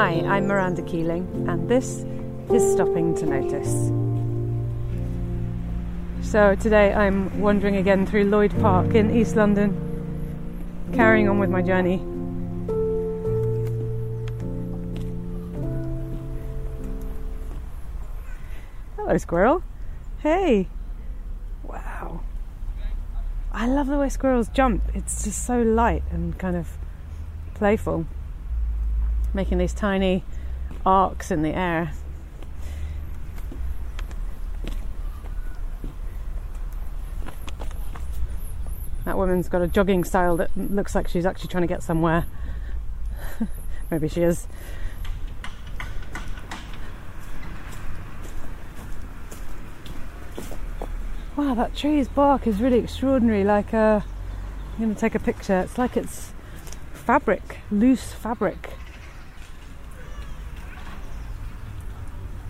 Hi, I'm Miranda Keeling, and this is Stopping to Notice. So, today I'm wandering again through Lloyd Park in East London, carrying on with my journey. Hello, squirrel. Hey. Wow. I love the way squirrels jump. It's just so light and kind of playful making these tiny arcs in the air. That woman's got a jogging style that looks like she's actually trying to get somewhere. Maybe she is. Wow, that tree's bark is really extraordinary. Like, uh, I'm going to take a picture. It's like it's fabric, loose fabric.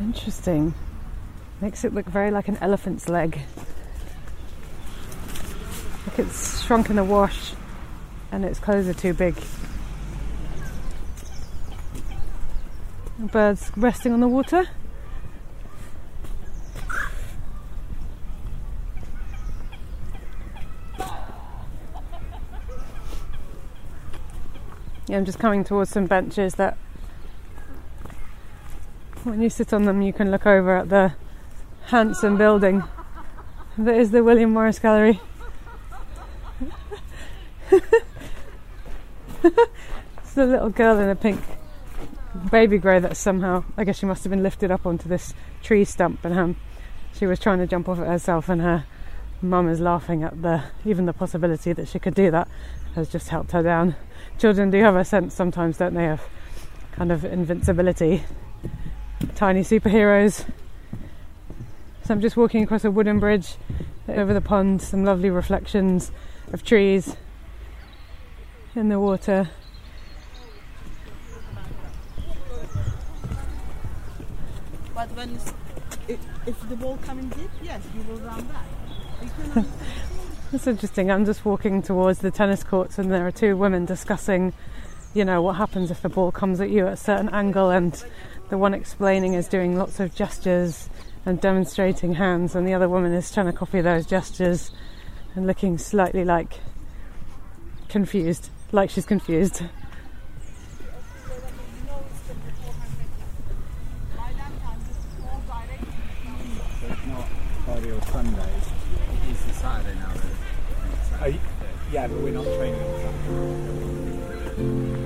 Interesting. Makes it look very like an elephant's leg. Like it's shrunk in the wash and its clothes are too big. Birds resting on the water. Yeah, I'm just coming towards some benches that when you sit on them, you can look over at the handsome building that is the William Morris Gallery. it's the little girl in a pink babygro that somehow, I guess she must have been lifted up onto this tree stump and um, she was trying to jump off it herself and her mum is laughing at the even the possibility that she could do that has just helped her down. Children do have a sense sometimes, don't they, of kind of invincibility tiny superheroes. So I'm just walking across a wooden bridge over the pond, some lovely reflections of trees in the water. But when if, if the ball coming deep, yes, you will run back. That's interesting. I'm just walking towards the tennis courts, and there are two women discussing, you know, what happens if the ball comes at you at a certain angle, and the one explaining is doing lots of gestures and demonstrating hands, and the other woman is trying to copy those gestures and looking slightly like confused, like she's confused. Sundays. It is the Saturday now, though. Oh, yeah, but we're not training on Sunday.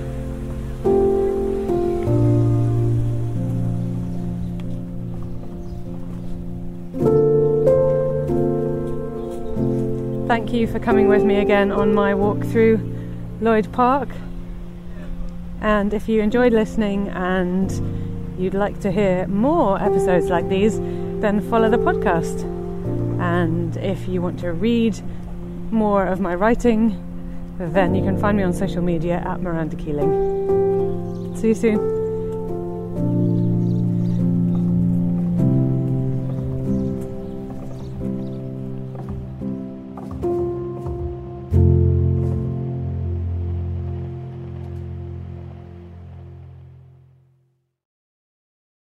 Thank you for coming with me again on my walk through Lloyd Park. And if you enjoyed listening and you'd like to hear more episodes like these, then follow the podcast. And if you want to read more of my writing, then you can find me on social media at Miranda Keeling. See you soon.